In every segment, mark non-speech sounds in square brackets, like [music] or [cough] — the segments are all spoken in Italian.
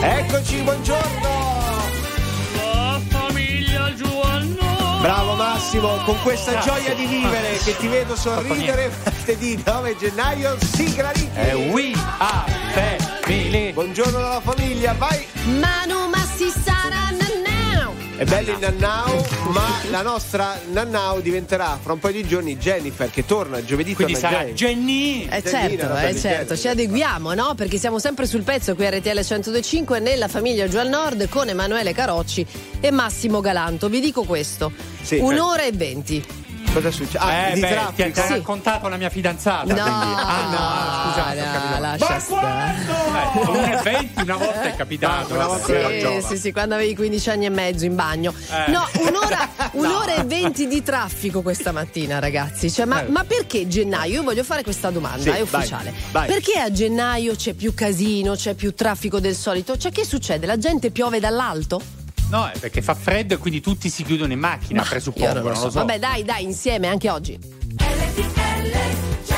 Eccoci, buongiorno! La famiglia Giovanno. Bravo Massimo, con questa gioia di vivere che ti vedo sorridere martedì 9 gennaio, sigla Ricky. È We Are Family. Buongiorno dalla famiglia, vai! Manu Massi Sara Nannau. È bello il Nannau, ma la nostra Nannau diventerà fra un paio di giorni Jennifer che torna giovedì Quindi torna sarà Jenny. Jenny. Eh Bellina, certo, eh bella certo, ci adeguiamo, no? Perché siamo sempre sul pezzo qui a RTL 102.5 nella famiglia Giù al Nord con Emanuele Carocci e Massimo Galanto. Vi dico questo, Sì. un'ora e venti. Cosa succede? Ah, eh, di beh, ti, traffico. ti ha Sì. raccontato la mia fidanzata. No, Ah, no, scusate, ho no, capito. lascia stare. Eh, un evento una volta è capitato. Una eh, volta sì. Sì, sì, quando avevi 15 anni e mezzo in bagno. Eh. No, un'ora, [laughs] un'ora e 20 di traffico questa mattina, ragazzi. Cioè, ma, Eh. ma perché gennaio? Io voglio fare questa domanda, Sì, è vai, ufficiale. vai. Perché a gennaio c'è più casino, c'è più traffico del solito? Cioè, che succede? La gente piove dall'alto? No, è perché fa freddo e quindi tutti si chiudono in macchina, Io presuppongo, non lo so. Vabbè, dai, dai, insieme anche oggi. He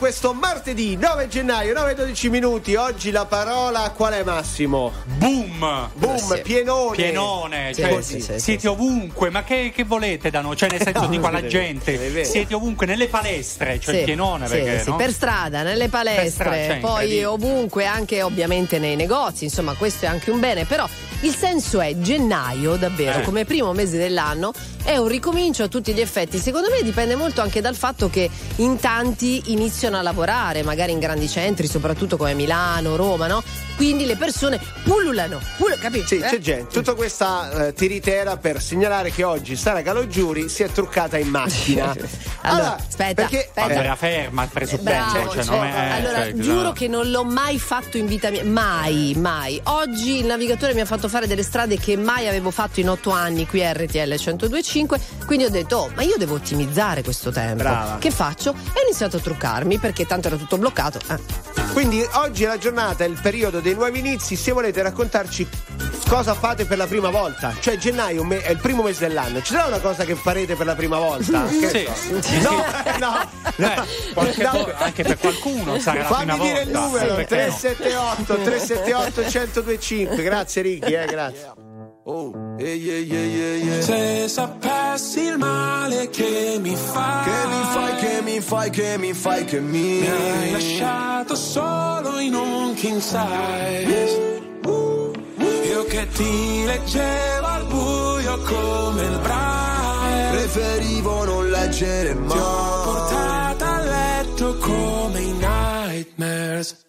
Questo martedì 9 gennaio 9-12 minuti oggi la parola qual è Massimo? Boom! Boom, Sì. pienone Pienone, Sì, cioè, sì, sì, siete sì. ovunque, ma che, che volete da noi? Cioè, nel [laughs] senso, No, alla è vero, gente, siete ovunque, nelle palestre, cioè il Sì, pienone, sì, perché, sì, no? per strada, nelle palestre, strada, cioè, poi ovunque, anche ovviamente nei negozi, insomma questo è anche un bene, però il senso è gennaio davvero, Eh. come primo mese dell'anno, è un ricomincio a tutti gli effetti, secondo me dipende molto anche dal fatto che in tanti iniziano a lavorare, magari in grandi centri, soprattutto come Milano, Roma, no? Quindi le persone pullulano, pull- capisci? Sì, eh? c'è gente. Tutta questa eh, tiritera per segnalare che oggi Sara Calogiuri si è truccata in macchina. [laughs] Allora, aspetta, perché, aspetta. Eh, era ferma il presupposto, Bravo, cioè, cioè, non è- allora cioè, giuro no. che non l'ho mai fatto in vita mia, mai, mai. Oggi il navigatore mi ha fatto fare delle strade che mai avevo fatto in otto anni qui a RTL 1025, quindi ho detto, oh, ma io devo ottimizzare questo tempo. Brava. Che faccio? E ho iniziato a truccarmi perché tanto era tutto bloccato. Eh. Quindi oggi è la giornata, è il periodo dei nuovi inizi. Se volete raccontarci cosa fate per la prima volta, cioè gennaio me- è il primo mese dell'anno, ci sarà una cosa che farete per la prima volta? [laughs] Che Sì. so? No, no, Eh, qualche no. vo- anche per qualcuno sarà la Fammi prima dire il volta. numero Sì, perché no? 378 378 1025 grazie Ricky eh, grazie Oh, yeah, yeah, yeah, yeah, yeah. Se sapessi il male che mi fai, che mi fai, che mi fai, che mi fai, che mi, hai lasciato solo in un king size. Io che ti leggevo al buio come il braille. Preferivo non leggere mai. Ti ho portata a letto come i nightmares.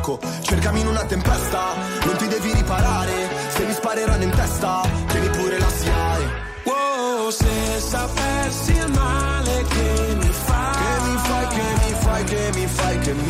Yoko Cercami in una tempesta, non ti devi riparare. Se mi spareranno in testa, tieni pure la SIAE Wow, se sapessi il male che mi fai Che mi fai, che mi fai, che mi fai, che mi hai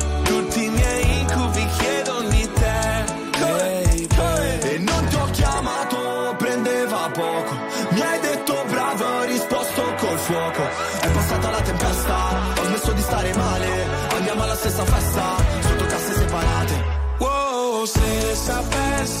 se sapessi il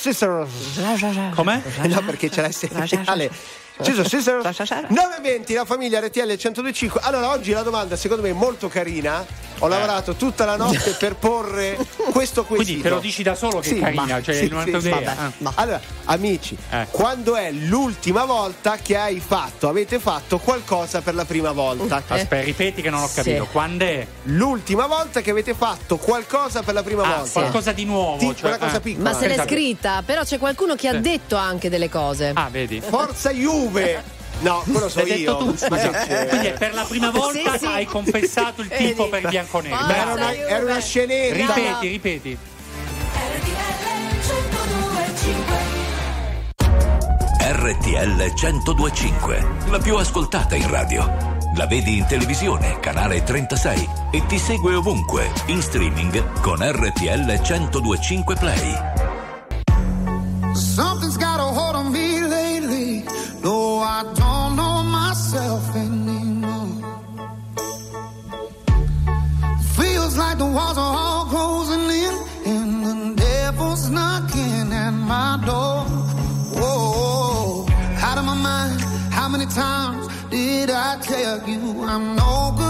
Scissors. Com'è? Eh no, perché c'è la seriale. Scissors, scissors. 9.20, la famiglia RTL 1025. Allora, oggi la domanda secondo me è molto carina. Ho lavorato tutta la notte per porre [laughs] questo quesito. Quindi te lo dici da solo che è carina, ma- cioè sì, non sì, sì. Vabbè, Ah. ma- Allora, amici, Eh. quando è l'ultima volta che hai fatto, avete fatto qualcosa per la prima volta? Aspetta, ripeti che non ho capito. Sì. Quando è? L'ultima volta che avete fatto qualcosa per la prima Ah, volta. qualcosa di nuovo. Di- cioè, una cosa ah. piccola. Ma se l'è Esatto. scritta, però c'è qualcuno che ha Sì. detto anche delle cose. Ah, vedi. Forza Juve! No, quello so L'hai io. tu, c'è? Quindi è per la prima volta Sì, sì. hai confessato il tipo per bianconero. Ah, Ma era una, era una scenetta. Ripeti, ripeti. RTL 1025 RTL 1025, la più ascoltata in radio. La vedi in televisione, canale 36 e ti segue ovunque, in streaming con RTL 1025 Play. Something's I don't know myself anymore. Feels like the walls are all closing in, and the devil's knocking at my door. Whoa, out of my mind. How many times did I tell you I'm no good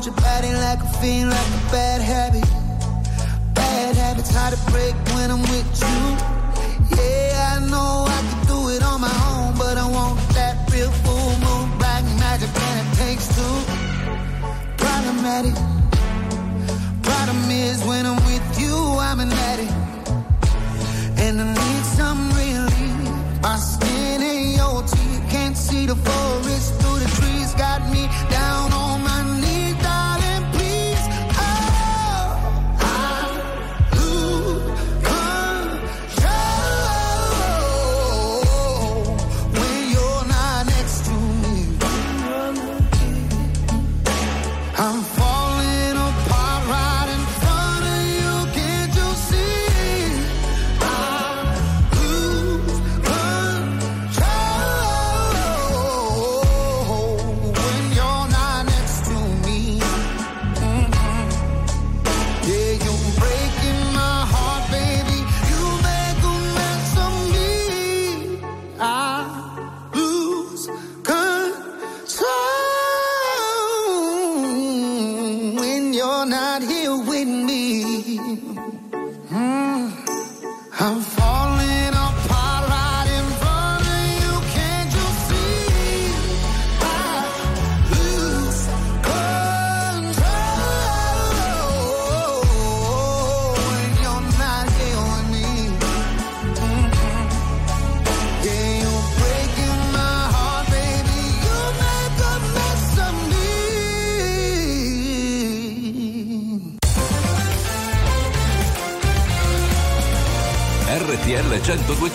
Want your body like a fiend, like a bad habit. Bad habits hard to break when I'm with you. Yeah, I know I can do it on my own, but I want that real full moon black magic, and it takes two. Problematic. Problem is, when I'm with you, I'm an addict, and I need some relief. My skin and your teeth can't see the forest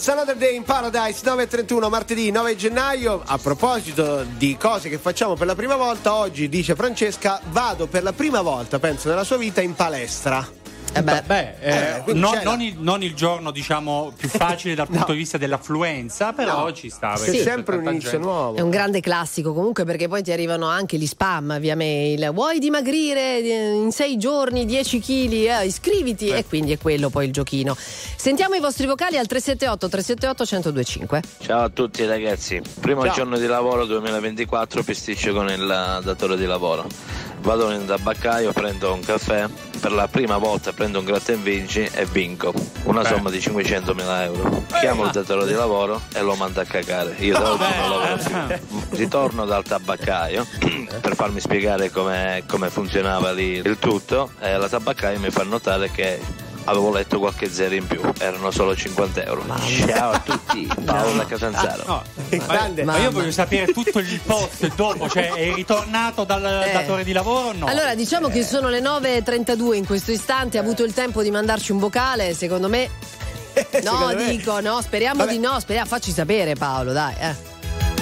Collins, Another Day in Paradise, 9.31, martedì 9 gennaio. A proposito di cose che facciamo per la prima volta, oggi, dice Francesca, vado per la prima volta, penso, nella sua vita in palestra. Eh beh, Beh, eh, Eh, non, non il, non il giorno, diciamo, più [laughs] facile dal punto No. di vista dell'affluenza, però No. ci sta. Perché c'è sempre un inizio gente. nuovo. È un grande classico comunque perché poi ti arrivano anche gli spam via mail. Vuoi dimagrire eh, in sei giorni 10 kg? iscriviti e quindi è quello poi il giochino. Sentiamo i vostri vocali al 378 378 1025. Ciao a tutti ragazzi, primo Ciao. giorno di lavoro 2024 pisticcio con il eh, datore di lavoro. Vado in tabaccaio, prendo un caffè, per la prima volta prendo un gratta e vinci e vinco una Beh. somma di 500.000 euro. Chiamo il datore di lavoro e lo mando a cagare. Io da oggi non lavoro più. Ritorno dal tabaccaio per farmi spiegare come, funzionava lì il tutto e la tabaccaia mi fa notare che avevo letto qualche zero in più, erano solo 50 euro. [laughs] Ciao a tutti, Paolo da Catanzaro. No, Grande. ma io voglio sapere tutto il post dopo, cioè è ritornato dal Eh. datore di lavoro o no? Allora, diciamo che sono le 9.32 in questo istante. Ha avuto il tempo di mandarci un vocale. Secondo me, [laughs] no, Secondo me- dico no. Speriamo Vabbè. di no. Speriamo, facci sapere, Paolo, dai. eh.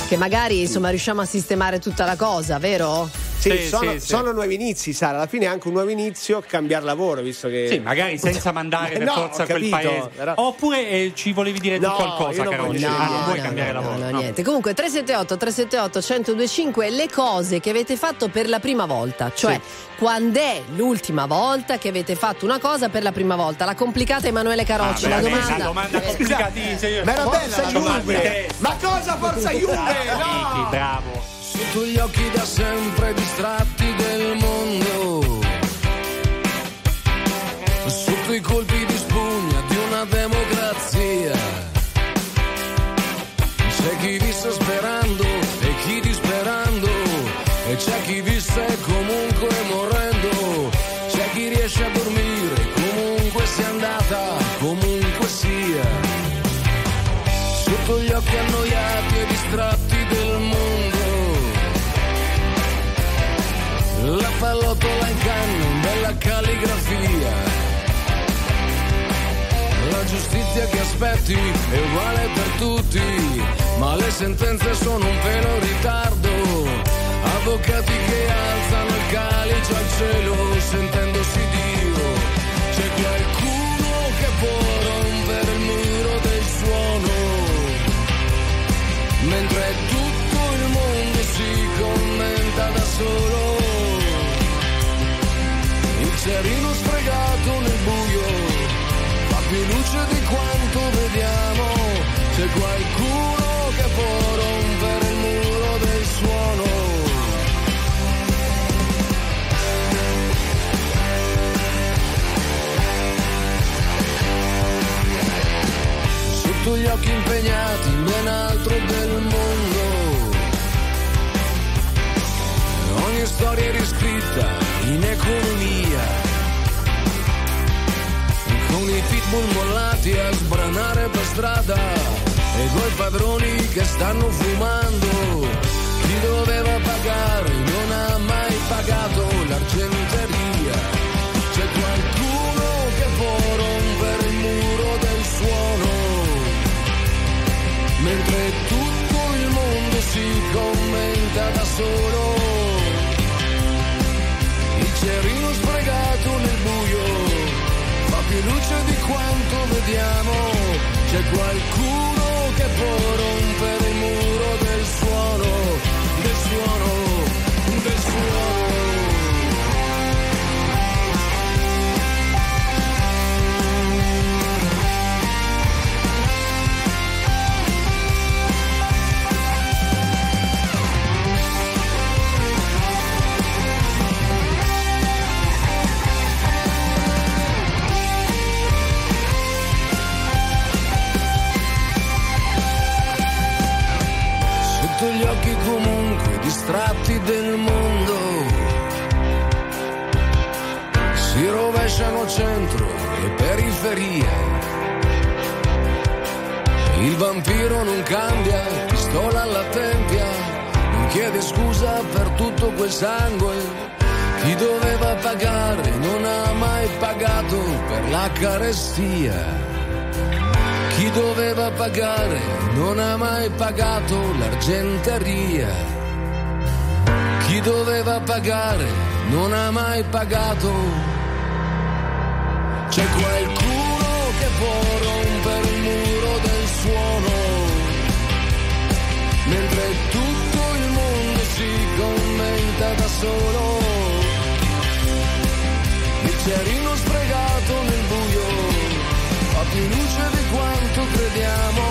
Che magari insomma riusciamo a sistemare tutta la cosa, vero? Sì, Sì, sono, sì, sono nuovi inizi, Sara. Alla fine è anche un nuovo inizio cambiare lavoro, visto che. Sì, magari senza mandare per No, forza a quel capito, paese. però- Oppure eh, ci volevi dire No, qualcosa, Carolina? Ah, dire non vuoi no, cambiare no, lavoro? no, No. niente. Comunque 378 378 1025 le cose che avete fatto per la prima volta, cioè quando è l'ultima volta che avete fatto una cosa per la prima volta? La complicata Emanuele Carocci, Ah, la domanda. una domanda Eh, complicatissima. Ma era bella la! Juve! Ma cosa forza [laughs] Juve? No! bravo. Sotto gli occhi da sempre distratti del mondo. Sotto i colpi di spugna di una democrazia. C'è chi visse sperando La pallottola in canna, in bella calligrafia. La giustizia che aspetti è uguale per tutti, ma le sentenze sono un in ritardo. Avvocati che alzano il calice al cielo sentendosi Dio. C'è qualcuno che può rompere il muro del suono mentre Il cerino sfregato nel buio fa più luce di quanto vediamo. C'è qualcuno che può rompere il muro del suono. Sotto gli occhi impegnati in ben altro del mondo. Ogni storia è riscritta in economia. Con i pitbull mollati a sbranare per strada e coi padroni che stanno fumando. Chi doveva pagare non ha mai pagato l'argenteria. C'è qualcuno che può rompere il muro del suono mentre tutto il mondo si commenta da solo. Luce di quanto vediamo. C'è qualcuno che può rompere il muro centro e periferia. Il vampiro non cambia, pistola alla tempia, non chiede scusa per tutto quel sangue. Chi doveva pagare non ha mai pagato per la carestia. Chi doveva pagare non ha mai pagato l'argenteria. Chi doveva pagare non ha mai pagato c'è qualcuno che può rompere un muro del suono, mentre tutto il mondo si commenta da solo. Bicchierino spregato nel buio, fa più luce di quanto crediamo.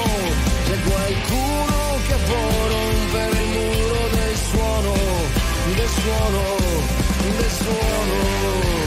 C'è qualcuno che può rompere il muro del suono, del suono, del suono.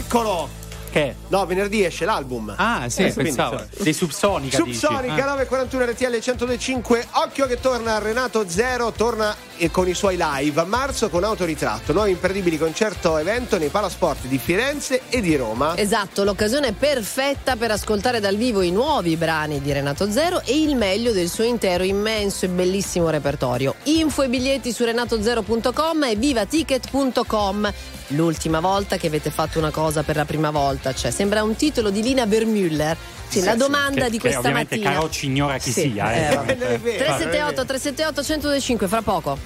Eccolo! Che? No, venerdì esce l'album. Ah, sì, eh, pensavo. Quindi, dei Subsonica. Subsonica ah. 941 RTL 105. Occhio che torna Renato Zero, torna eh, con i suoi live. A marzo con autoritratto. Nuovi imperdibili concerto evento nei palasport di Firenze e di Roma. Esatto, l'occasione perfetta per ascoltare dal vivo i nuovi brani di Renato Zero e il meglio del suo intero immenso e bellissimo repertorio. Info e biglietti su renatozero.com e vivaticket.com. L'ultima volta che avete fatto una cosa per la prima volta, cioè sembra un titolo di Lina Vermüller. Sì, la domanda Che- di che questa ovviamente mattina. Carocci ignora chi Sì, sia. eh, Eh, vabbè. vabbè. 378 378 1025 fra poco.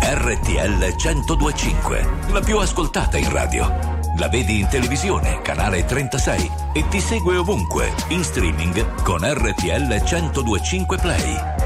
RTL 1025, la più ascoltata in radio. La vedi in televisione, canale 36 e ti segue ovunque, in streaming con RTL 1025 Play.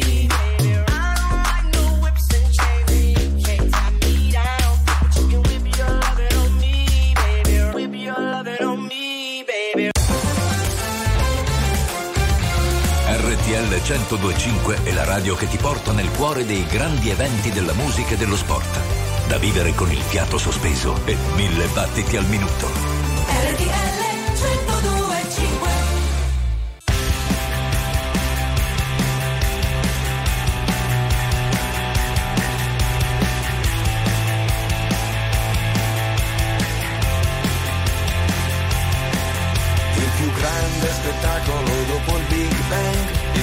RTL 1025 è la radio che ti porta nel cuore dei grandi eventi della musica e dello sport. Da vivere con il fiato sospeso e mille battiti al minuto. RTL 1025 Il più grande spettacolo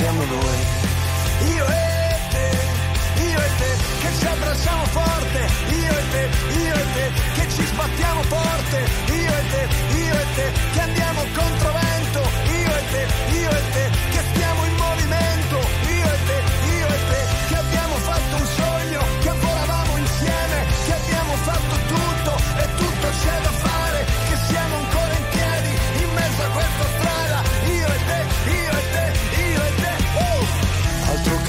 siamo noi. Io e te, io e te, che ci abbracciamo forte. Io e te, io e te, che ci sbattiamo forte. Io e te, io e te, che andiamo contro vento. Io e te, io e te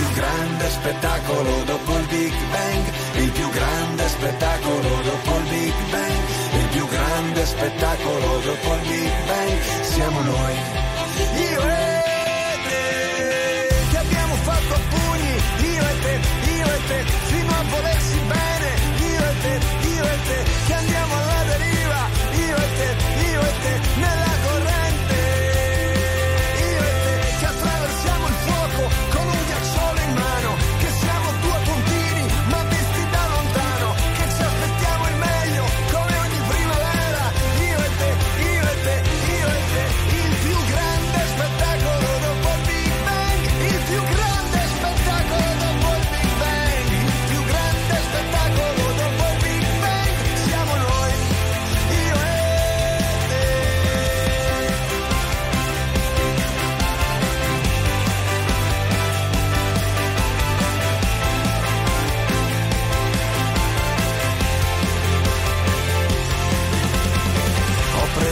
più grande spettacolo dopo il Big Bang, il più grande spettacolo dopo il Big Bang, il più grande spettacolo dopo il Big Bang, siamo noi. Io e te, che abbiamo fatto pugni, io e te, io e te, fino a volersi bene, io e te, io e te, che andiamo alla deriva, io e te, io e te, nella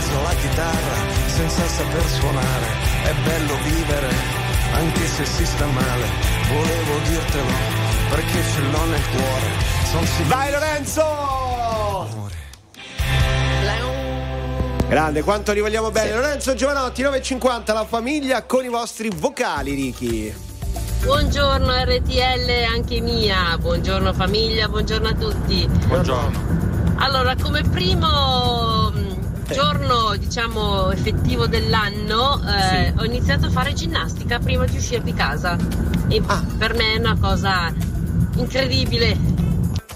preso la chitarra senza saper suonare, è bello vivere anche se si sta male. Volevo dirtelo perché ce l'ho nel cuore. Son sicuro- Vai Lorenzo! Grande, quanto li vogliamo bene. Lorenzo Giovanotti, 9.50, la famiglia con i vostri vocali, Ricky. Buongiorno RTL anche mia, buongiorno famiglia, buongiorno a tutti. Buongiorno. Allora, come primo mh, giorno diciamo effettivo dell'anno eh, ho iniziato a fare ginnastica prima di uscire di casa. E per me è una cosa incredibile.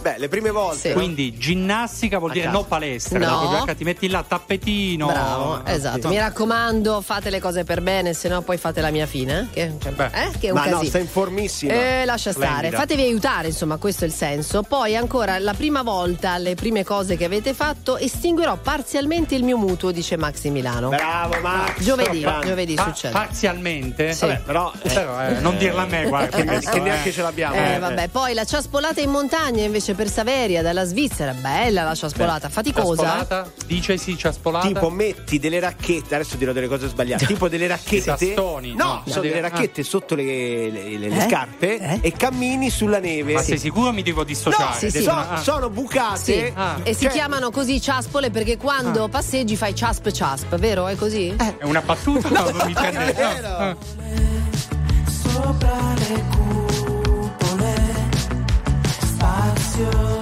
Beh, le prime volte. Quindi ginnastica vuol A dire casa. no palestra. No. no? Proprio, ecco, ti metti là tappetino. Bravo, esatto. Mi raccomando, fate le cose per bene, se no poi fate la mia fine. eh? Che, cioè, eh? che è un Ma no, casino. sta in formissima. Eh, lascia stare, Splendida. fatevi aiutare, insomma, questo è il senso. Poi ancora la prima volta, le prime cose che avete fatto, estinguerò parzialmente il mio mutuo, dice Maxi Milano. Bravo Max. Giovedì, giovedì Pa- succede. parzialmente. Sì. Vabbè, però, però, eh, non dirla a me, guarda. Che, questo, [laughs] che eh. neanche ce l'abbiamo. Eh, vabbè, poi la ciaspolata in montagna invece per Saveria dalla Svizzera, bella la ciaspolata, faticosa. Ciaspolata, dice sì, ciaspolata. Tipo metti delle racchette, adesso dirò delle cose sbagliate, tipo delle racchette. Sastoni, no, no, sono delle- delle racchette sotto le, le- le- le Eh? scarpe e cammini sulla neve. Ma sei sicuro mi devo dissociare? No, Sì, sì. So- ah. sono bucate. Sì, Ah. e si Cioè- chiamano così ciaspole perché quando passeggi fai ciasp ciasp, vero? È così? È una battuta? [laughs] No, mi prende. è vero. Ah. Sopra le pasión.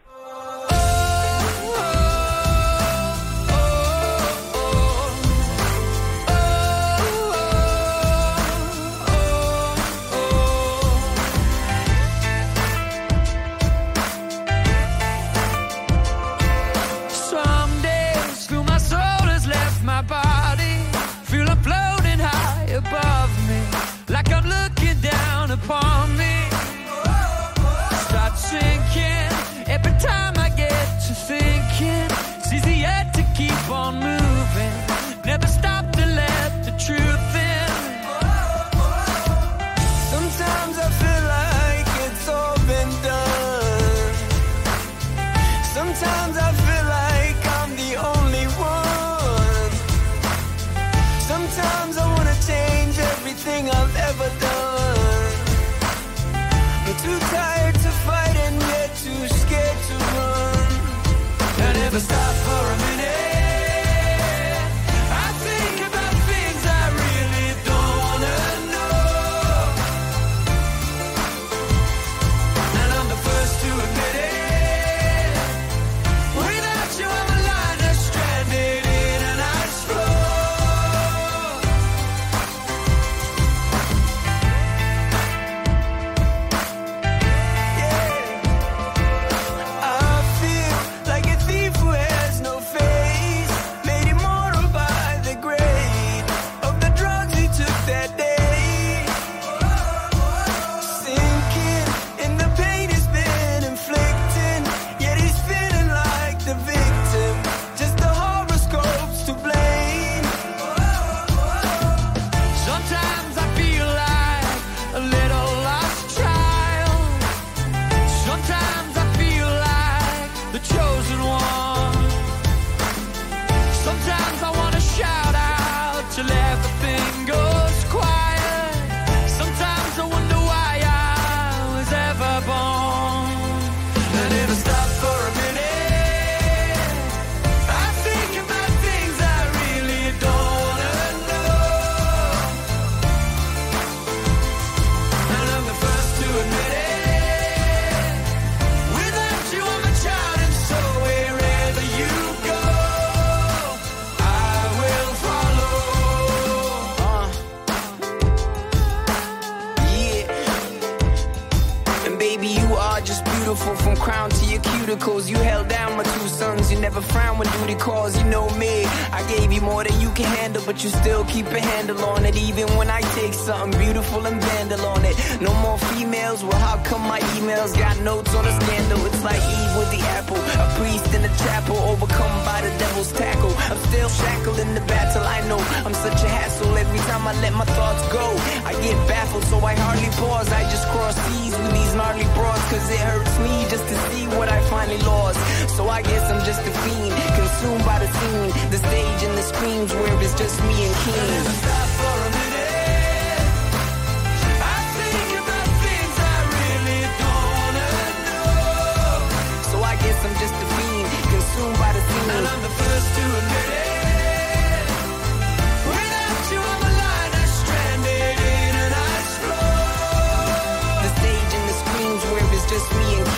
you still keep a handle on it. Even when I take something beautiful and vandal on no more females, well how come my emails got notes on a scandal? It's like Eve with the apple, a priest in a chapel, overcome by the devil's tackle. I'm still shackled in the battle, I know I'm such a hassle. Every time I let my thoughts go, I get baffled, so I hardly pause. I just cross seas with these gnarly bras, cause it hurts me just to see what I finally lost. So I guess I'm just a fiend, consumed by the scene, the stage and the screams where it's just me and King.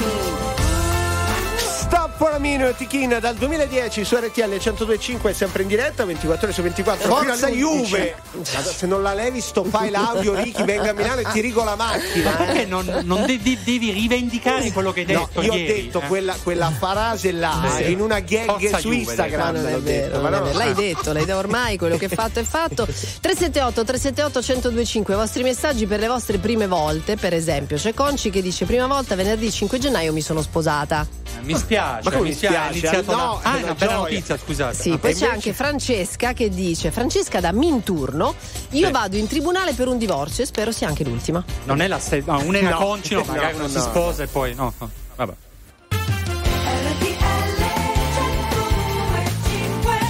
cool. Foramino e Tichina dal 2010 su RTL 102.5 sempre in diretta 24 ore su 24 Forza Juve! se non la levi stoppai l'audio Ricky venga a Milano e ti rigo la macchina ma perché eh? non, non devi, devi, rivendicare quello che hai detto no, io ieri, ho detto eh? quella, quella, frase là eh, in una gag Forza su Juve, Instagram non è vero, detto, non è l'hai detto l'hai detto ormai quello che è fatto è fatto. 378 378 1025 i vostri messaggi per le vostre prime volte per esempio c'è Conci che dice prima volta venerdì 5 gennaio mi sono sposata. Mi spiace, Ma come mi spiace, spiace? è iniziato No, da- Ah, è una una bella gioia. notizia, scusate. Sì, Ah, poi e c'è invece- anche Francesca che dice Francesca da Minturno, io Sì. vado in tribunale per un divorzio e spero sia anche l'ultima. Non è la stessa, no, una è una No. concino, [laughs] magari No, uno no. si sposa e poi no, Vabbè.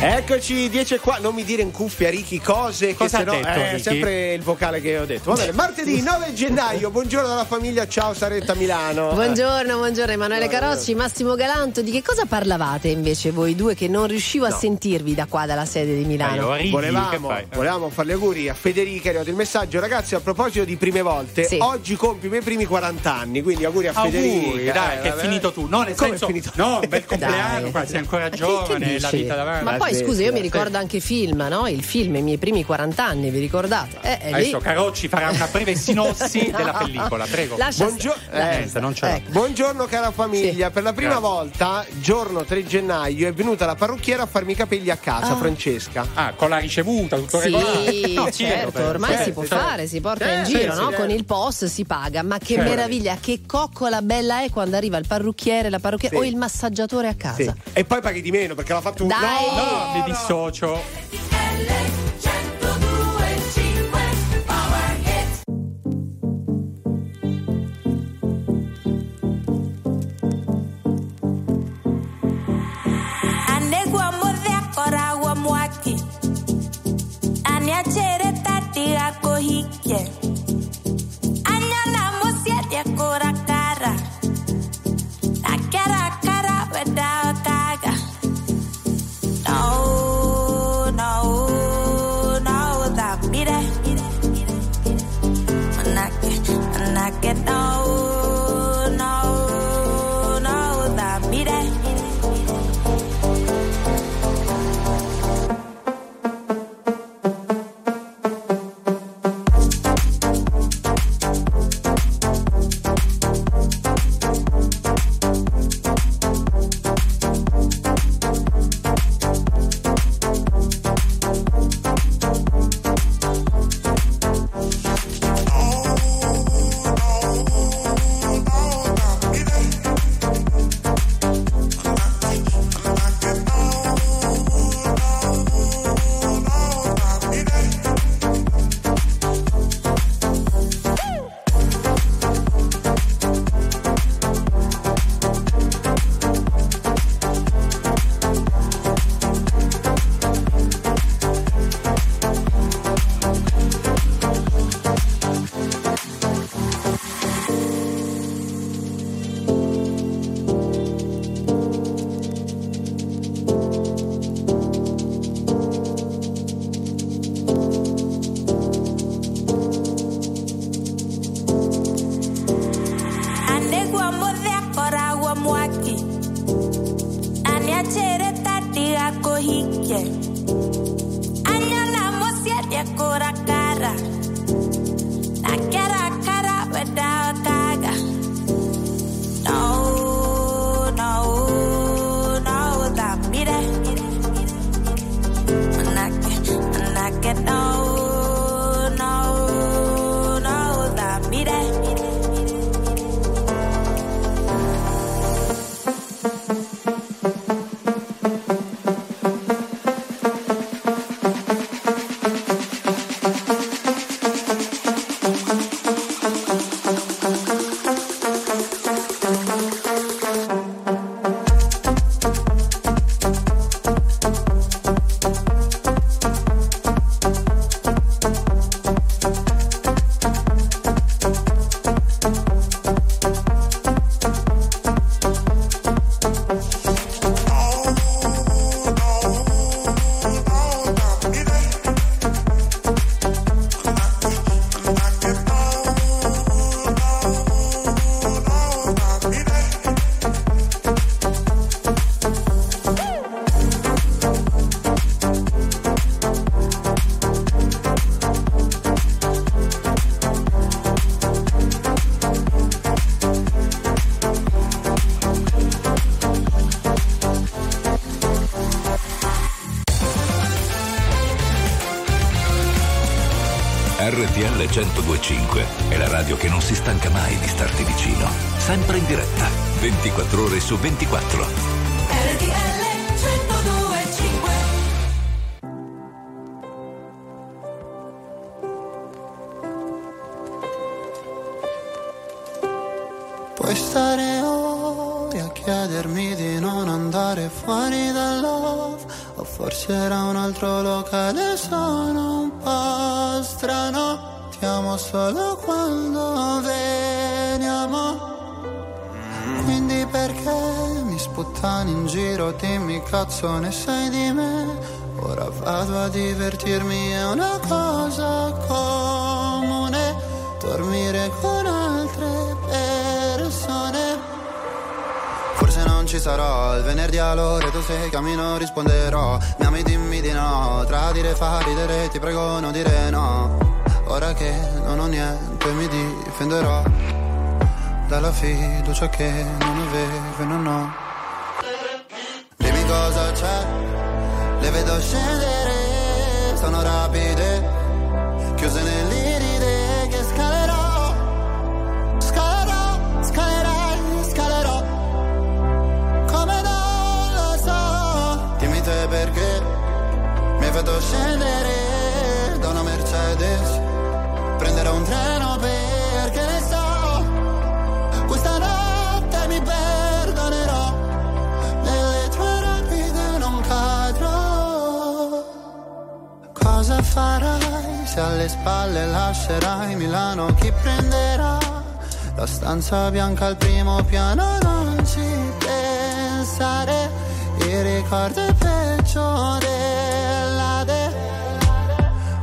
Eccoci, 10 e qua. Non mi dire in cuffia, Ricky, cose che Cosa ha se no detto, è Ricky? sempre il vocale che ho detto. Va bene, martedì 9 gennaio, buongiorno dalla famiglia, ciao Saretta Milano. Buongiorno, buongiorno Emanuele Carocci, Massimo Galanto, di che cosa parlavate invece voi due che non riuscivo a No. sentirvi da qua dalla sede di Milano? Che Volevamo, fai? volevamo fare gli auguri a Federica, è arrivato il messaggio. Ragazzi, a proposito di prime volte, Sì. oggi compio i miei primi 40 anni, quindi auguri a Auguri, Federica. dai, eh, che è vabbè. finito tu. No, nel Come è senso, finito? no, bel [laughs] compleanno, Dai. qua sei ancora che- che giovane, la vita davanti. Ma poi smettila, scusa, io mi sì. ricordo anche film, no? Il film, i miei primi 40 anni, vi ricordate? Eh, lì. Adesso Carocci farà una breve [laughs] sinossi della pellicola, prego. Lascia Buongio- stare. eh. Ecco. Buongiorno cara famiglia, per la prima Grazie. volta, giorno 3 gennaio, è venuta la parrucchiera a farmi i capelli a casa, Ah. Francesca. Ah, con la ricevuta, tutto Sì, regolare. No, [laughs] certo, beh, ormai certo, si può certo. fare, si porta in Certo, giro, sì, no? sì. Con il post si paga, ma che Certo. meraviglia, che coccola bella è quando arriva il parrucchiere, la parrucchiera Sì. o il massaggiatore a Sì. casa. E poi paghi di meno perché l'ha fatto un Dai! No, mi dissocio. Modhe akora wa mwaki Aniachere tati ako No, 1025 è la radio che non si stanca mai di starti vicino. Sempre in diretta, 24 ore su 24. RTL 1025 Puoi stare ore a chiedermi di non andare fuori dal love O forse era un altro locale, sono un po' strano solo quando veniamo. Quindi perché mi sputtani in giro, dimmi cazzo ne sai di me? Ora vado a divertirmi, è una cosa comune. Dormire con altre persone. Forse non ci sarò il venerdì all'ora tu sei cammino risponderò. Mi ami dimmi di no Tradire fa ridere ti prego non dire no Ora che non ho niente mi difenderò Dalla fiducia che non avevo e non ho. Dimmi cosa c'è Le vedo scendere Sono rapide se alle spalle lascerai Milano? Chi prenderà la stanza bianca al primo piano? Non ci pensare, il ricordo è peggio dell'ade.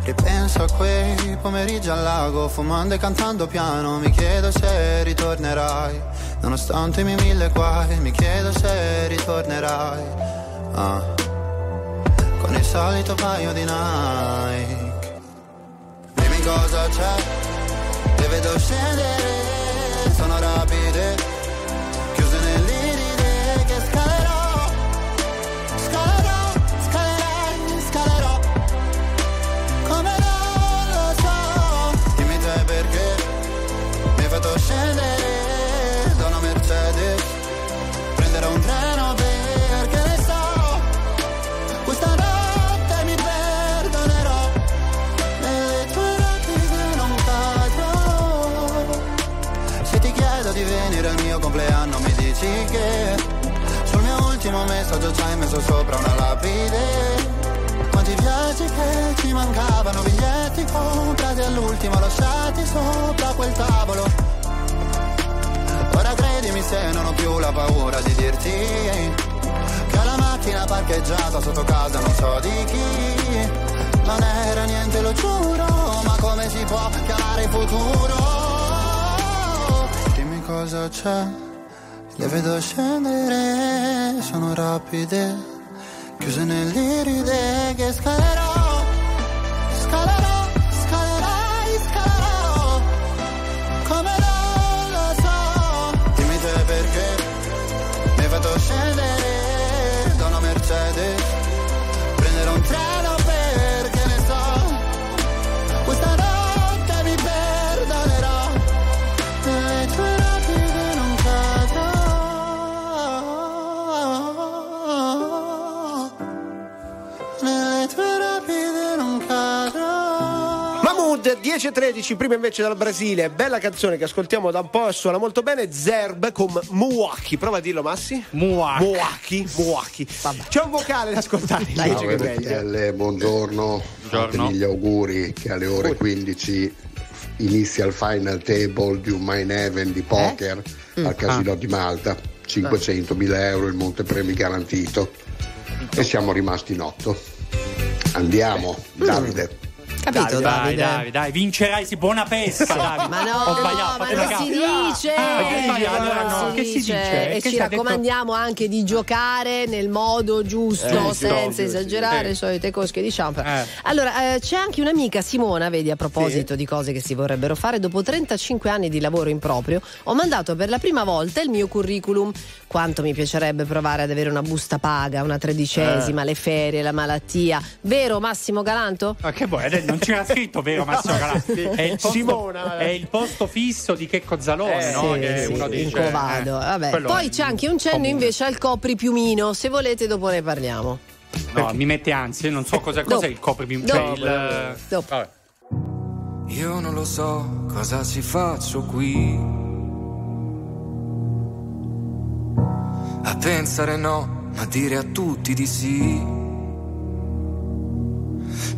Ripenso a quei pomeriggi al lago, fumando e cantando piano. Mi chiedo se ritornerai, nonostante i miei mille guai. Mi chiedo se ritornerai. Ah con il solito paio di Nike. Cosa c'è, le vedo scendere, compleanno Mi dici che Sul mio ultimo messaggio ci hai messo sopra una lapide. Quanti viaggi che ci mancavano Biglietti? Comprati all'ultimo Lasciati sopra quel tavolo. Ora credimi se non ho più la paura di dirti che ho la macchina parcheggiata sotto casa non so di chi. Non era niente lo giuro Ma come si può chiamare il futuro? Dimmi cosa c'è Le vedo scendere Sono rapide. Chiuse nell'iride che scalerò Mahmood 10.13, prima invece dal Brasile. Bella canzone che ascoltiamo da un po' e suona molto bene. Zerb con Muwaki. Prova a dirlo, Massi. Muwaki. Muwaki. Muwaki. C'è un vocale da ascoltare. invece Ciao che meglio. RTL, buongiorno. Fatemi gli auguri che alle ore 15 inizia il final table di un Mine Heaven di poker Mm. al Casino Ah. di Malta. 500.000 euro il montepremi garantito. E siamo rimasti in otto. Andiamo, Mm. Davide. Capito, dai, Davide? Dai, dai, dai, vincerai, si buona pesca, Davide. Ma no, Ho sbagliato, ma non si dice, Ah, che allora no, si che si dice. e Che ci è detto- raccomandiamo anche di giocare nel modo giusto, Eh, senza sì, esagerare, sì. solite cosche di ciampa. Eh. Allora, eh, c'è anche un'amica Simona, vedi, a proposito di cose che si vorrebbero fare, dopo 35 anni di lavoro in proprio, ho mandato per la prima volta il mio curriculum. Quanto mi piacerebbe provare ad avere una busta paga, una tredicesima, Eh. le ferie, la malattia. Vero Massimo Galanto? Ma che vuoi? Non c'era scritto, vero Massimo Calà? È il posto, Simona. È il posto fisso di Checco Zalone, Eh, no? sì, che sì, uno sì, dice. Covado. eh, Poi è c'è anche un cenno comune. invece al copripumino. Se volete, dopo ne parliamo. No, mi mette ansia, non so cosa, cos'è il copripim. Cioè Dopo, il. dopo. Vabbè. Io non lo so cosa ci faccio qui. A pensare no, ma dire a tutti di sì.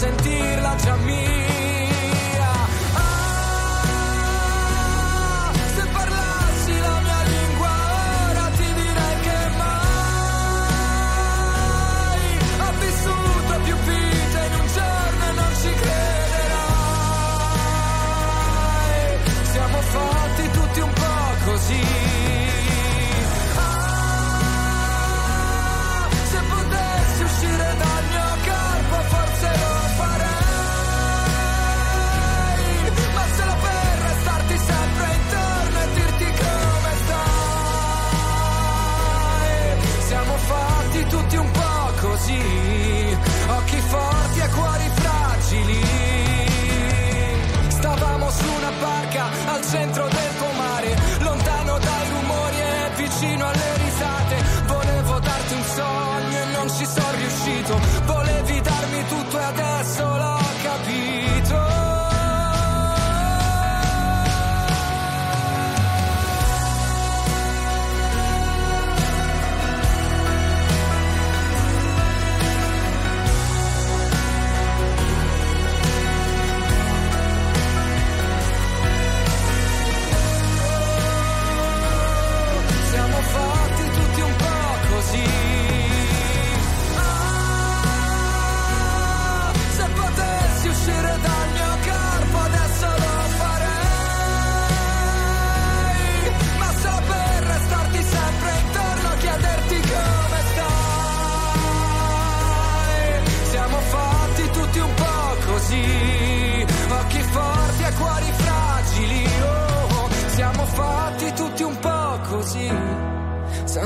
sentirla già mia. Centro del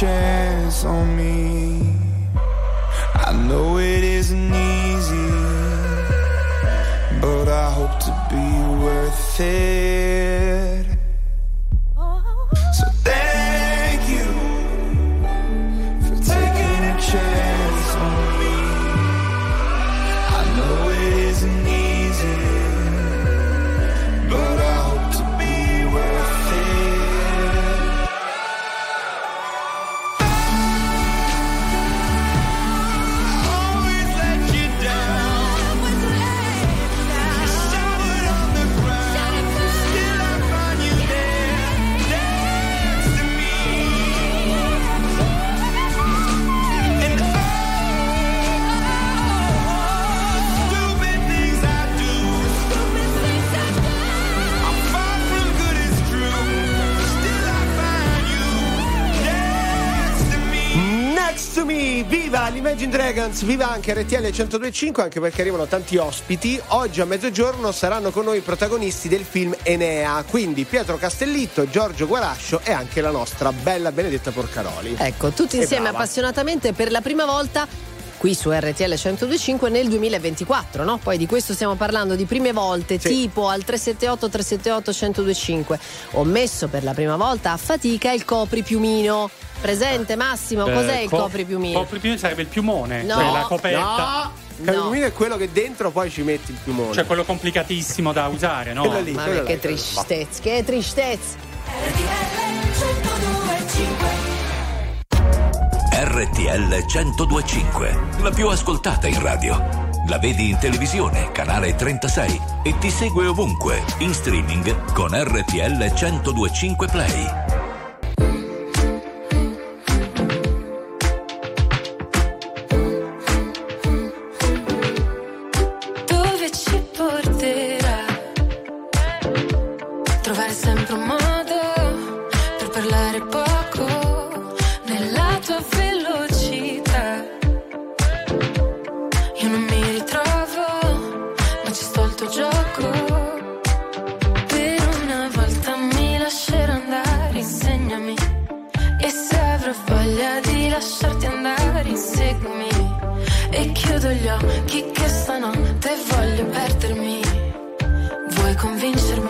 chance on me. Dance, viva anche RTL 102.5 anche perché arrivano tanti ospiti. Oggi a mezzogiorno saranno con noi i protagonisti del film Enea, quindi Pietro Castellitto, Giorgio Guarascio e anche la nostra bella Benedetta Porcaroli. Ecco, tutti insieme appassionatamente per la prima volta qui su RTL 125 nel 2024, no? Poi di questo stiamo parlando di prime volte, sì. tipo al 378 378 125. Ho messo per la prima volta a fatica il copri piumino Presente Massimo, eh, cos'è il co- copripiumini? Copripiumini sarebbe il piumone, no. cioè la coperta. No. Cioè, Capipiumino no. è quello che dentro poi ci metti il piumone. Cioè quello complicatissimo da usare, no? Lì, Ma che tristezza, che tristezza. RTL 1025, la più ascoltata in radio. La vedi in televisione, canale 36 e ti segue ovunque, in streaming con RTL 1025 Play. gli occhi che stanotte voglio perdermi. Vuoi convincermi?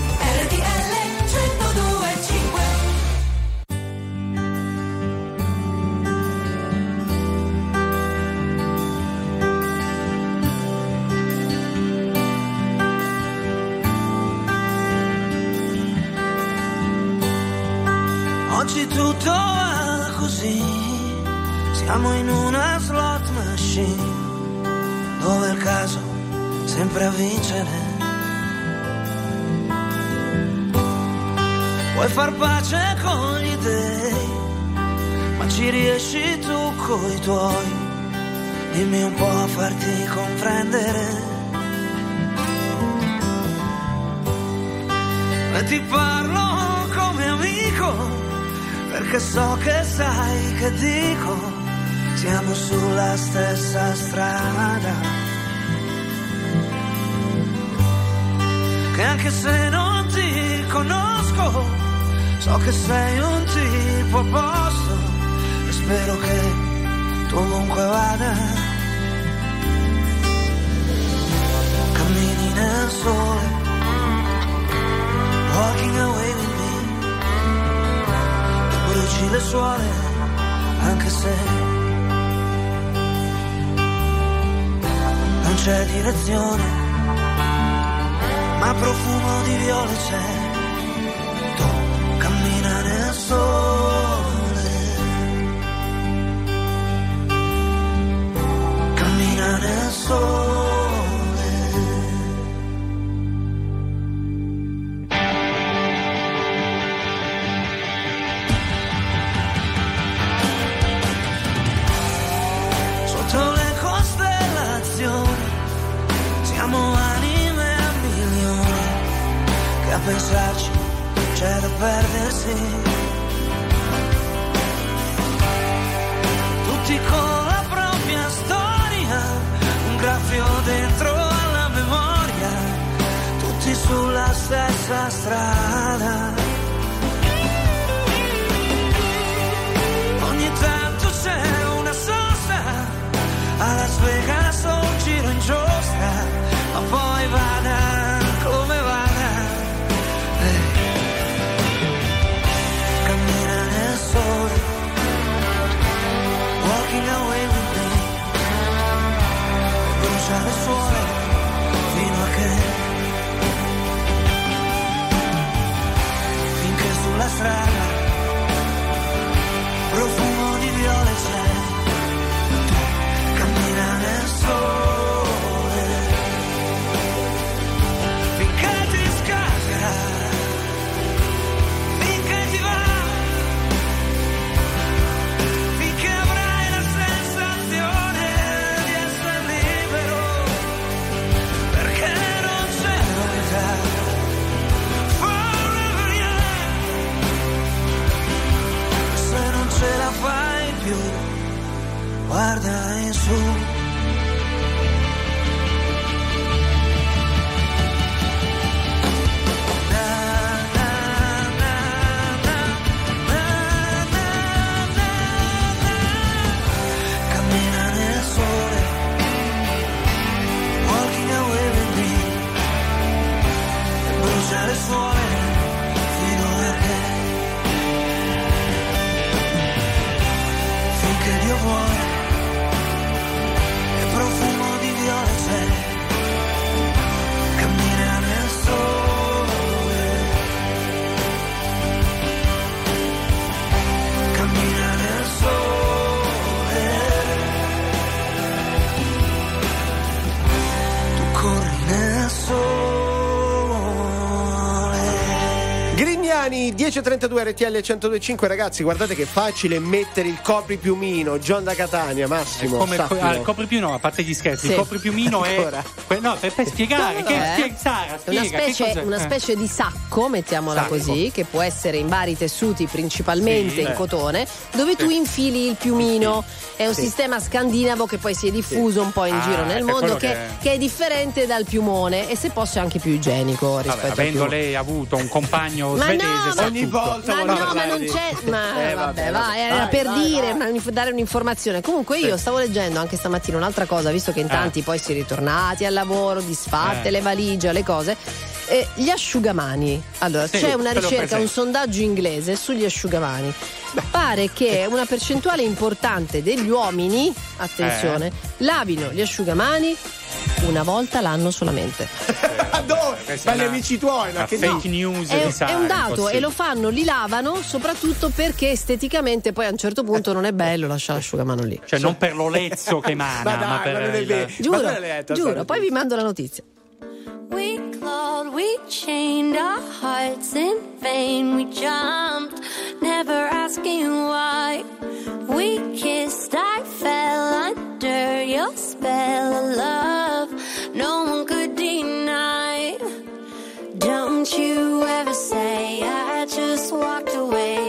Vincere. Vuoi far pace con gli dei, ma ci riesci tu coi tuoi, dimmi un po' a farti comprendere. E ti parlo come amico, perché so che sai che dico, siamo sulla stessa strada. Che anche se non ti conosco, so che sei un tipo a posto e spero che tu ovunque vada. Cammini nel sole, walking away with me e bruci le suole anche se non c'è direzione ma profumo di viole c'è. Tu cammina nel sole. Cammina nel sole pensarci c'è da perdersi. Tutti con la propria storia un graffio dentro alla memoria tutti sulla stessa strada. Ogni tanto c'è una sosta a Las e le suole fino a che, finché sulla strada, guarda in su. Giuliani 10.32 RTL 102.5 ragazzi guardate che facile mettere il copripiumino John da Catania Massimo Come sappilo. ah, il copripiumino, a parte gli scherzi, Sì. il copripiumino è. [laughs] Ancora. que- No, per, per spiegare. che, Eh? spiega, Sara, spiega. Una specie, cos'è? una Eh. specie di sacco, mettiamola Sacco. così, che può essere in vari tessuti, principalmente Sì, in eh. cotone, dove tu infili il piumino. È un Sì. sistema scandinavo che poi si è diffuso un po' in Ah, giro nel mondo, che, che- che è differente dal piumone e se posso è anche più igienico Vabbè, rispetto al avendo lei avuto un compagno Ma svedese, no, ma- ogni volta Ma no, ma non c'è. Ma Eh, vabbè, vabbè, vai, era vai, per vai, dire, vai. una- dare un'informazione. Comunque io stavo leggendo anche stamattina un'altra cosa, visto che in tanti poi si è ritornati al lavoro, disfatte Eh. le valigie, le cose. Eh, gli asciugamani. Allora, Sì, c'è una ricerca, un sondaggio inglese sugli asciugamani. Pare che una percentuale importante degli uomini, attenzione, Eh. lavino gli asciugamani una volta l'anno solamente. [laughs] Dove? Ma è gli amici tuoi ma che fake news È, di Sara, è un dato impossibile. e lo fanno, li lavano soprattutto perché esteticamente poi a un certo punto non è bello lasciare l'asciugamano lì. Cioè, non per l'olezzo che emana, Ma [laughs] ma, dai, per ma non è il-. Ma Giuro, giuro, poi vi mando la notizia. We clawed, we chained our hearts in vain. We jumped, never asking why. We kissed, I fell under your spell of love. No one could deny. Don't you ever say I just walked away.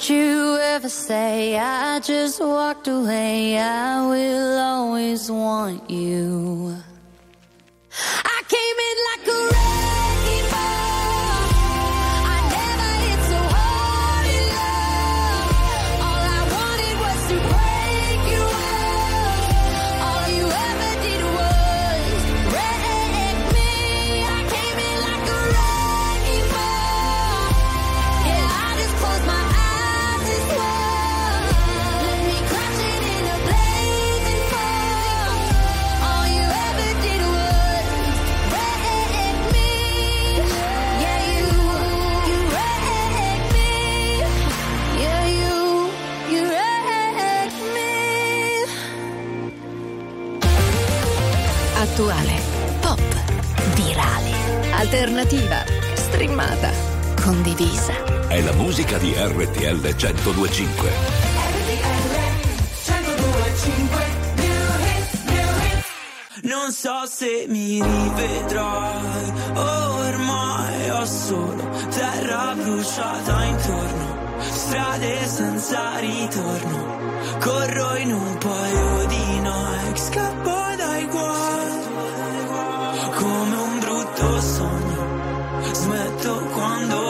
Don't you ever say I just walked away. I will always want you. Condivisa. È la musica di RTL 1025. Non so se mi rivedrai, ormai ho solo terra bruciata intorno, strade senza ritorno, corro in un paio di Nike, scappo dai guai, come un brutto sogno, smetto quando.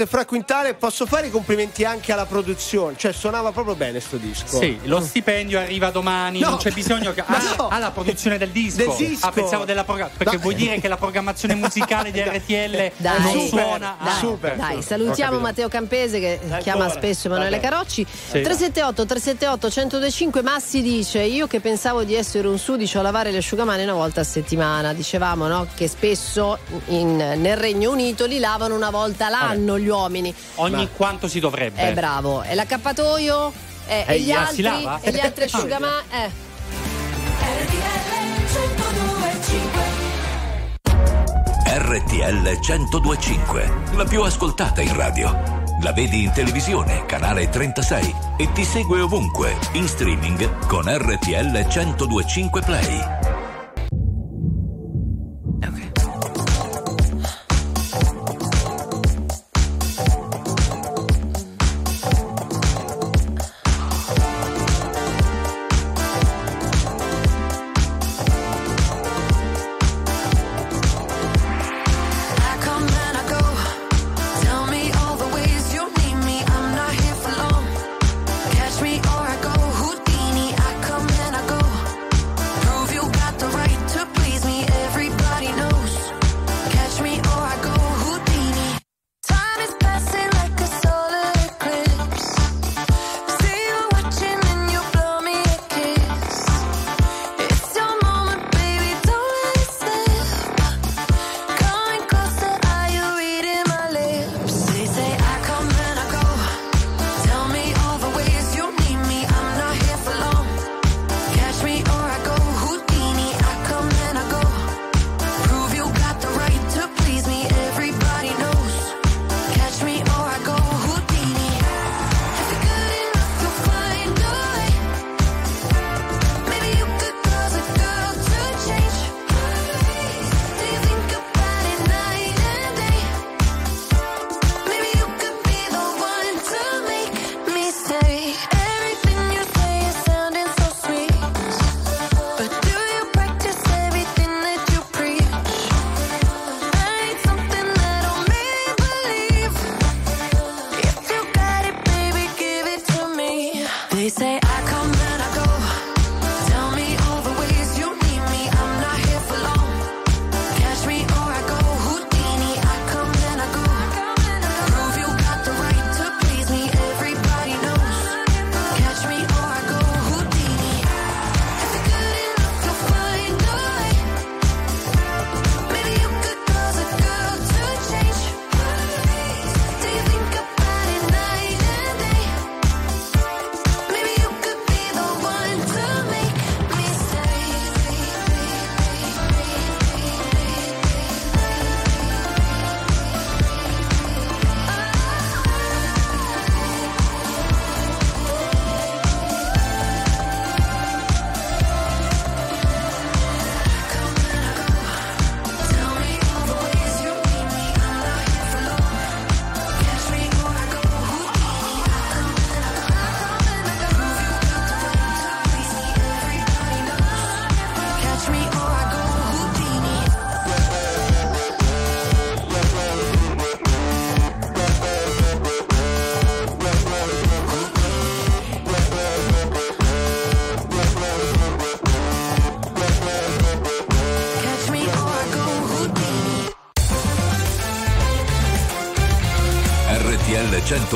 Coez e Fra Quintale, posso fare i complimenti anche alla produzione? Cioè, suonava proprio bene sto disco. Sì, lo stipendio arriva domani, No. non c'è bisogno che. [laughs] Ah, no. ah, la produzione del disco. Del disco. Ah, pensavo della programmazione. Perché No. vuoi dire che la programmazione musicale di [laughs] RTL Dai, non super, suona? dai, Ah, super. dai, salutiamo. Matteo Campese che chiama spesso Emanuele Vabbè. Carocci. Sì. 378 378 1025 Massi dice "Io che pensavo di essere un sudicio a lavare le asciugamani una volta a settimana". Dicevamo, no, che spesso in- nel Regno Unito li lavano una volta l'anno gli uomini. Ogni quanto si dovrebbe. È bravo. E l'accappatoio Eh, Eh, e gli altri e gli altri asciugamani eh. RTL 1025, la più ascoltata in radio. La vedi in televisione, canale 36 e ti segue ovunque, in streaming con RTL 1025 Play.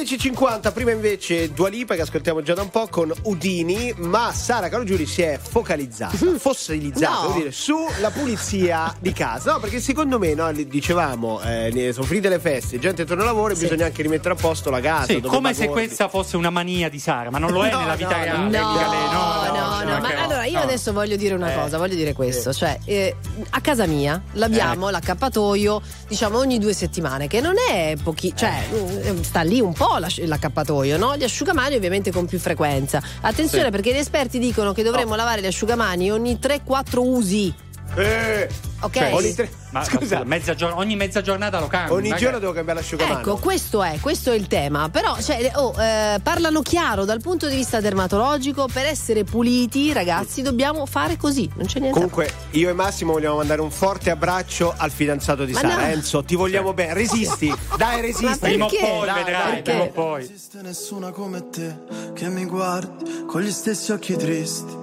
10.50, prima invece Dua Lipa che ascoltiamo già da un po' con Udini, ma Sara Caro Giuri si è focalizzata, mhm. fossilizzata, no. dire, sulla pulizia di casa. No, perché secondo me, no, dicevamo, eh, sono finite le feste, gente torna al lavoro e sì. bisogna anche rimettere a posto la casa. Sì, come se questa fosse una mania di Sara, ma non lo è [laughs] no, nella vita reale. No, no, no, no, okay. ma allora io no. adesso voglio dire una eh. cosa, voglio dire questo, eh. cioè eh, a casa mia l'abbiamo eh. l'accappatoio, diciamo ogni due settimane, che non è pochi, cioè eh. mm, mm, sta lì un po' l'accappatoio, no? Gli asciugamani ovviamente con più frequenza. Attenzione sì. perché gli esperti dicono che dovremmo oh. lavare gli asciugamani ogni 3-4 usi. Eh, Ok. Cioè, ogni, tre- ma- scusa, scusa, mezza giorn- ogni mezza giornata lo cambio. ogni giorno devo cambiare l'asciugamano. Ecco, questo è, questo è il tema. Però cioè, oh, eh, parlano chiaro dal punto di vista dermatologico. Per essere puliti, ragazzi, dobbiamo fare così. Non c'è niente. Comunque, io e Massimo vogliamo mandare un forte abbraccio al fidanzato di Ma Sara. no. Enzo, ti vogliamo bene. Resisti, dai, resisti. Ma Prima o perché? poi, Dai, vedrai, prima o poi. esiste nessuna come te che mi guardi con gli stessi occhi tristi.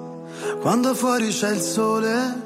Quando fuori c'è il sole,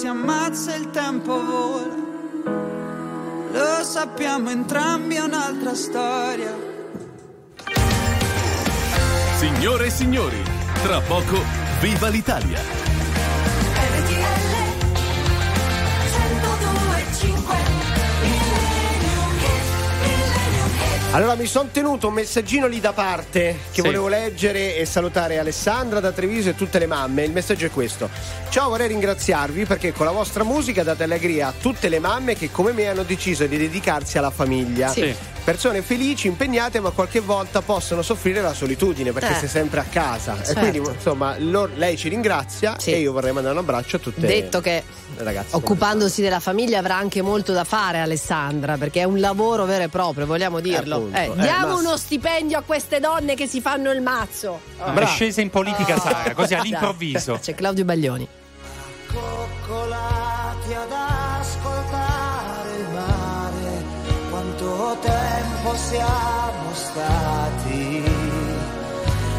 si ammazza il tempo vola. Lo sappiamo entrambi, è un'altra storia. Signore e signori, tra poco viva l'Italia! Allora mi sono tenuto un messaggino lì da parte che Sì. volevo leggere e salutare Alessandra da Treviso e tutte le mamme. Il messaggio è questo. Ciao, vorrei ringraziarvi perché con la vostra musica date allegria a tutte le mamme che come me hanno deciso di dedicarsi alla famiglia. Sì. Persone felici, impegnate, ma qualche volta possono soffrire la solitudine perché Eh. sei sempre a casa. Certo. E quindi, insomma, loro- lei ci ringrazia e io vorrei mandare un abbraccio a tutte Detto che le ragazze. occupandosi della famiglia avrà anche molto da fare Alessandra perché è un lavoro vero e proprio vogliamo dirlo appunto. Eh, Eh, diamo ma- uno stipendio a queste donne che si fanno il mazzo È scesa in politica Sara, così all'improvviso. c'è Claudio Baglioni coccolati ad ascoltare tempo siamo stati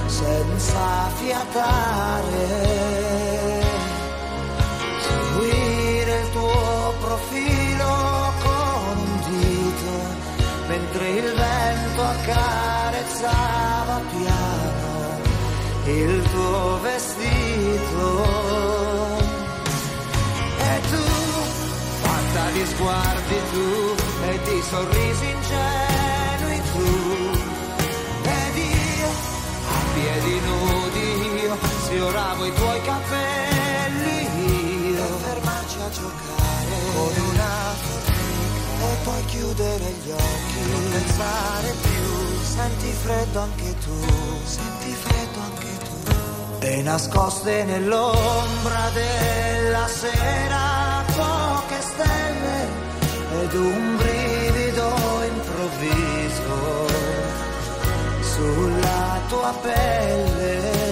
senza fiatare, seguire il tuo profilo con un dito, mentre il vento accarezzava piano il tuo vestito. E tu, fatta di sguardi tu e di sorrisi sfioravo i tuoi capelli io. Per fermarci a giocare con una e poi chiudere gli occhi. Non pensare più, senti freddo anche tu, senti freddo anche tu. E nascoste nell'ombra della sera poche stelle ed un brivido improvviso sulla tua pelle.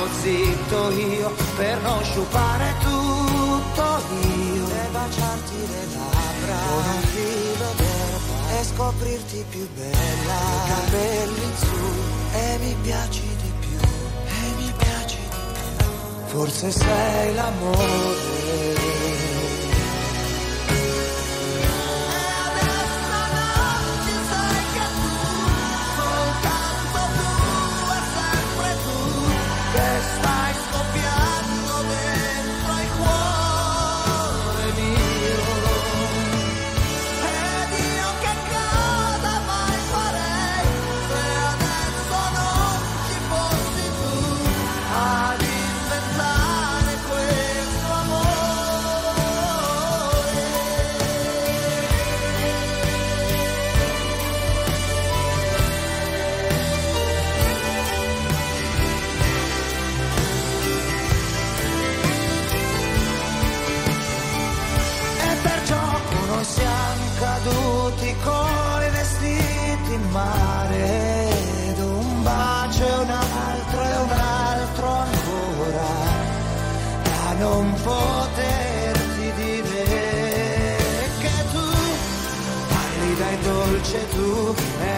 Restavo zitto io per non sciupare tutto io. E baciarti le labbra. Con un filo d'erba. E scoprirti più bella. I capelli in su. E mi piaci di più. E mi piaci di più. Forse sei l'amore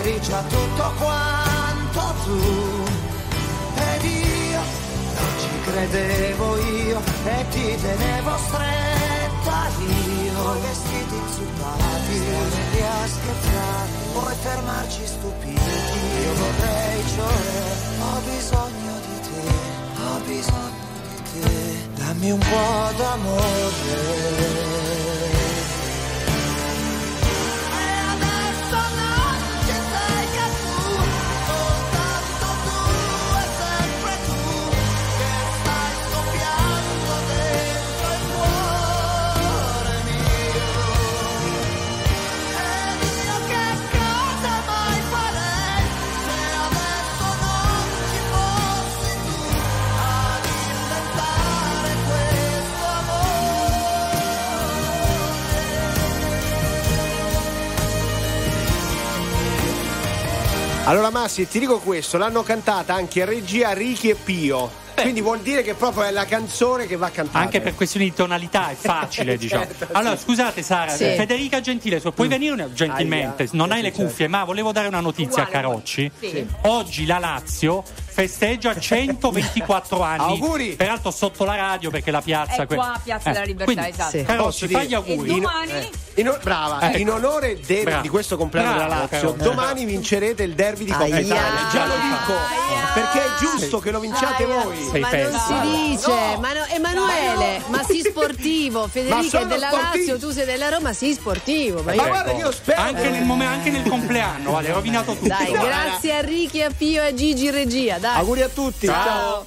eri già tutto quanto tu. Ed io non ci credevo io e ti tenevo stretta. Io vestiti inzuppati lì a scherzare Vorrei fermarci stupiti. Io vorrei cioè Ho bisogno di te Ho bisogno di te. Dammi un po' d'amore Allora Massi, ti dico questo, l'hanno cantata anche a regia Ricky e Pio. Quindi vuol dire che proprio è la canzone che va cantata. Anche per questioni di tonalità è facile, [laughs] diciamo. Certo, Allora, sì. scusate, Sara, Sì. Federica Gentile, puoi venire gentilmente? Aia. Non hai le certo. cuffie, ma volevo dare una notizia a Carocci. Sì. Oggi la Lazio festeggia [laughs] 124 anni. Auguri! Peraltro sotto la radio perché la piazza È qua, Piazza della Libertà, quindi, esatto. Sì. Carocci, Posso fai gli auguri. E domani? In o- brava, Ecco. in onore del- Bravo. di questo compleanno della Lazio, però. domani vincerete il derby di Coppa Aia. Italia. Già lo dico, perché è giusto che lo vinciate voi. Sei ma non si dice, ma no- Emanuele, ma sii sportivo, [laughs] Federica è della sportivo. Lazio, tu sei della Roma, sii sportivo. Ma Ma io- guarda, io spero. Anche nel, mom- anche nel compleanno, vale, hai rovinato tutto. Dai, grazie a Ricky, a Pio e a Gigi in regia, dai. Auguri a tutti. Ciao. ciao.